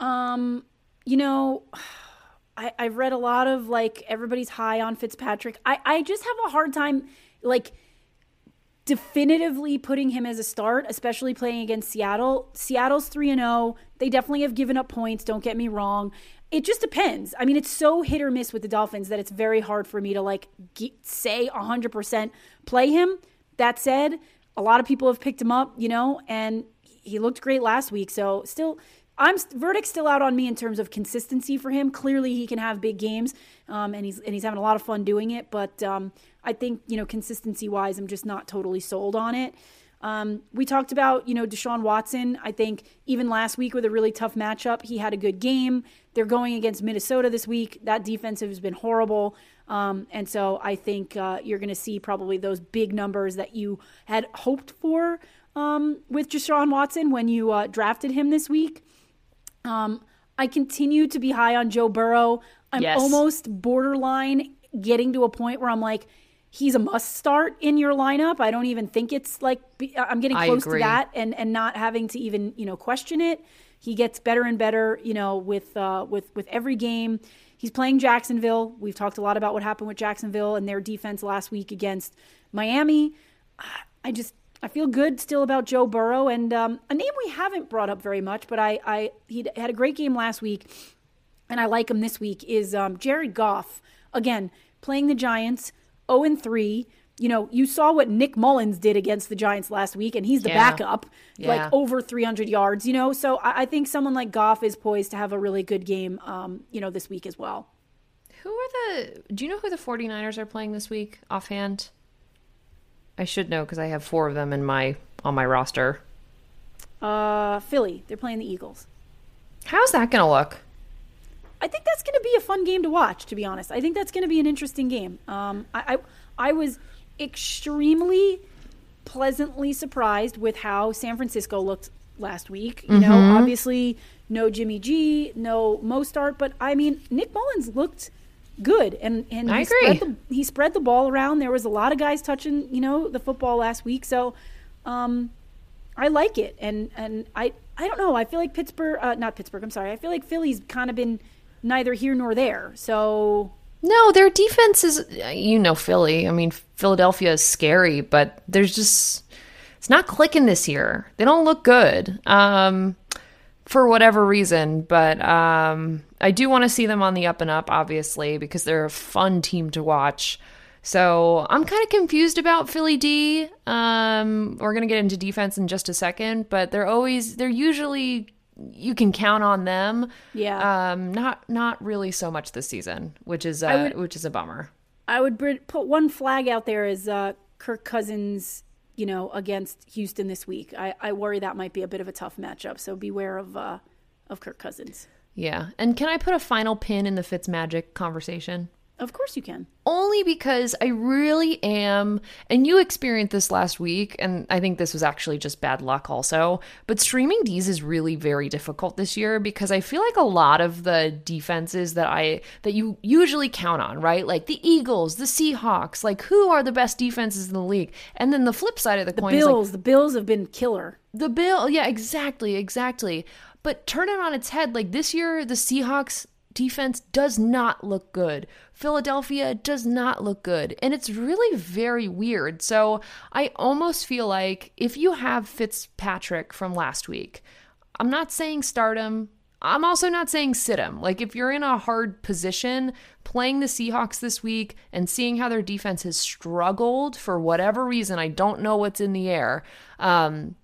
Um, you know, I, I've read a lot of like everybody's high on Fitzpatrick. I, I just have a hard time like definitively putting him as a start, especially playing against Seattle. Seattle's 3 and 0. They definitely have given up points, don't get me wrong. It just depends. I mean, it's so hit or miss with the Dolphins that it's very hard for me to like ge- say 100% play him. That said, a lot of people have picked him up, you know, and he looked great last week. So, still I'm verdict's still out on me in terms of consistency for him. Clearly, he can have big games, um, and he's and he's having a lot of fun doing it. But um, I think you know consistency wise, I'm just not totally sold on it. Um, we talked about, you know, Deshaun Watson. I think even last week with a really tough matchup, he had a good game. They're going against Minnesota this week. That defense has been horrible. Um, and so I think uh, you're going to see probably those big numbers that you had hoped for um, with Deshaun Watson when you uh, drafted him this week. Um, I continue to be high on Joe Burrow. I'm Yes. almost borderline getting to a point where I'm like, he's a must start in your lineup. I don't even think it's like I'm getting close to that, and and not having to even you know question it. He gets better and better, you know, with uh, with with every game. He's playing Jacksonville. We've talked a lot about what happened with Jacksonville and their defense last week against Miami. I just I feel good still about Joe Burrow and um, a name we haven't brought up very much, but I I he had a great game last week, and I like him this week. Is um, Jared Goff again playing the Giants, zero and three. You know, you saw what Nick Mullens did against the Giants last week, and he's the Yeah. backup, Yeah. like over 300 yards. You know, so I, I think someone like Goff is poised to have a really good game. Um, you know, this week as well. Who are the. Do you know who the 49ers are playing this week offhand? I should know because I have four of them in my on my roster. Uh, Philly, they're playing the Eagles. How's that going to look? I think that's going to be a fun game to watch. To be honest, I think that's going to be an interesting game. Um, I, I I was extremely pleasantly surprised with how San Francisco looked last week. You know, Mm-hmm. obviously no Jimmy G, no Mostert, but I mean Nick Mullens looked good, and and I he agree. Spread the, he spread the ball around. There was a lot of guys touching you know the football last week, so. Um, I like it, and and I I don't know. I feel like Pittsburgh, uh, not Pittsburgh. I'm sorry. I feel like Philly's kind of been neither here nor there. So No, their defense is. You know, Philly. I mean, Philadelphia is scary, but there's just. It's not clicking this year. They don't look good. Um, for whatever reason, but um, I do want to see them on the up and up, obviously, because they're a fun team to watch. So I'm kind of confused about Philly D. Um, we're gonna get into defense in just a second, but they're always they're usually you can count on them. Yeah. Um, not not really so much this season, which is uh, would- which is a bummer. I would put one flag out there as uh, Kirk Cousins, you know, against Houston this week. I, I worry that might be a bit of a tough matchup. So beware of uh, of Kirk Cousins. Yeah. And can I put a final pin in the Fitz Magic conversation? Of course you can. only because I really am, and you experienced this last week, and I think this was actually just bad luck also. But streaming D's is really very difficult this year because I feel like a lot of the defenses that I that you usually count on, right? Like the Eagles, the Seahawks, like who are the best defenses in the league? And then the flip side of the, coin is like Bills. the Bills have been killer. the bill, yeah, exactly, exactly. But turn it on its head, like this year, the Seahawks defense does not look good. Philadelphia does not look good. And it's really very weird. So I almost feel like if you have Fitzpatrick from last week, I'm not saying start him. I'm also not saying sit him. Like if you're in a hard position playing the Seahawks this week and seeing how their defense has struggled for whatever reason, I don't know what's in the air. Um,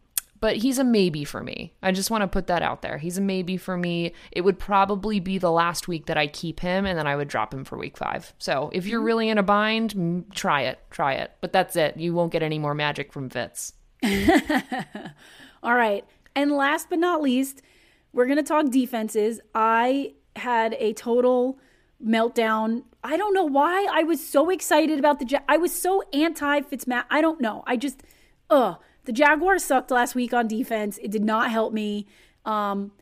but he's a maybe for me. I just want to put that out there. He's a maybe for me. It would probably be the last week that I keep him and then I would drop him for week five. So if you're mm-hmm. really in a bind, try it. Try it. But that's it. You won't get any more magic from Fitz. All right. And last but not least, we're going to talk defenses. I had a total meltdown. I don't know why I was so excited about the Ja- I was so anti Fitzmat. I don't know. I just ugh. The Jaguars sucked last week on defense. It did not help me. Um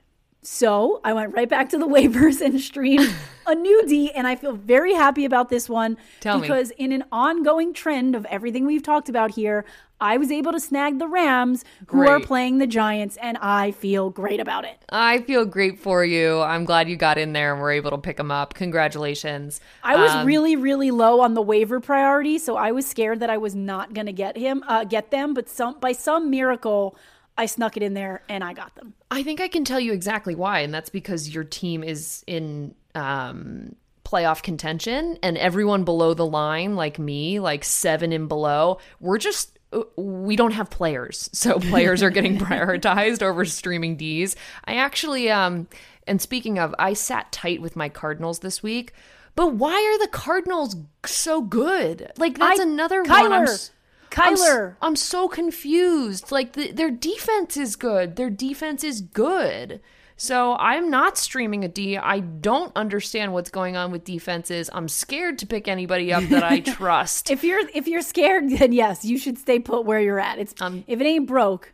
so I went right back to the waivers and streamed a new D, and I feel very happy about this one Tell me. because in an ongoing trend of everything we've talked about here, I was able to snag the Rams, who are playing the Giants, and I feel great about it. I feel great for you. I'm glad you got in there and were able to pick them up. Congratulations. I was Um, really, really low on the waiver priority, so I was scared that I was not going to get him, uh, get them. But some by some miracle, I snuck it in there and I got them. I think I can tell you exactly why, and that's because your team is in um, playoff contention, and everyone below the line, like me, like seven and below, we're just we don't have players, so players are getting prioritized over streaming D's. I actually, um, and speaking of, I sat tight with my Cardinals this week. But why are the Cardinals so good? Like that's I- another Kyler. one. I'm, s- I'm Kyler. I'm so confused. Like the, their defense is good. Their defense is good. So I'm not streaming a D. I don't understand what's going on with defenses. I'm scared to pick anybody up that I trust. If you're if you're scared, then yes, you should stay put where you're at. It's um, if it ain't broke,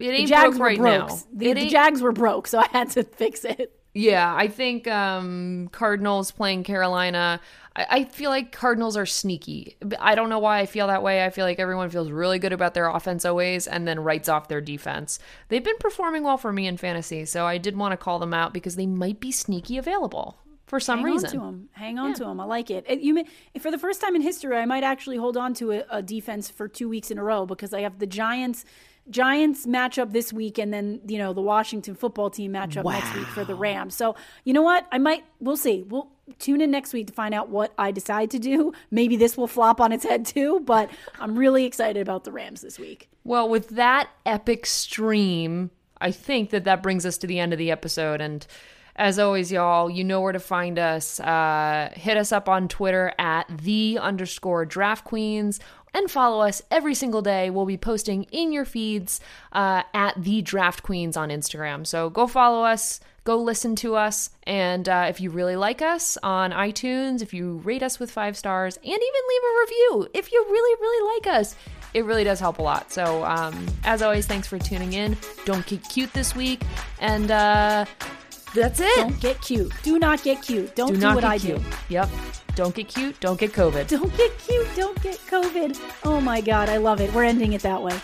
it the ain't Jags broke right broke. now. The, the Jags were broke, so I had to fix it. Yeah, I think um, Cardinals playing Carolina. I, I feel like Cardinals are sneaky. I don't know why I feel that way. I feel like everyone feels really good about their offense always and then writes off their defense. They've been performing well for me in fantasy, so I did want to call them out because they might be sneaky available for some Hang reason. Hang on to them. Hang on to them. I like it. It- You may, for the first time in history, I might actually hold on to a, a defense for two weeks in a row because I have the Giants. Giants matchup this week, and then you know the Washington football team matchup next week for the Rams. So you know what? I might. We'll see. We'll tune in next week to find out what I decide to do. Maybe this will flop on its head too, but I'm really excited about the Rams this week. Well, with that epic stream, I think that that brings us to the end of the episode. And as always, y'all, you know where to find us. Uh, hit us up on Twitter at the underscore draft queens and follow us every single day. We'll be posting in your feeds uh, at the draft queens on Instagram. So go follow us. Go listen to us. And uh, if you really like us on iTunes, if you rate us with five stars and even leave a review, if you really, really like us, it really does help a lot. So, um, as always, thanks for tuning in. Don't get cute this week. And uh, that's it. Don't get cute. Do not get cute. Don't do do, not what get I cute. do. Yep. Don't get cute. Don't get COVID. Don't get cute. Don't get COVID. Oh my God, I love it. We're ending it that way.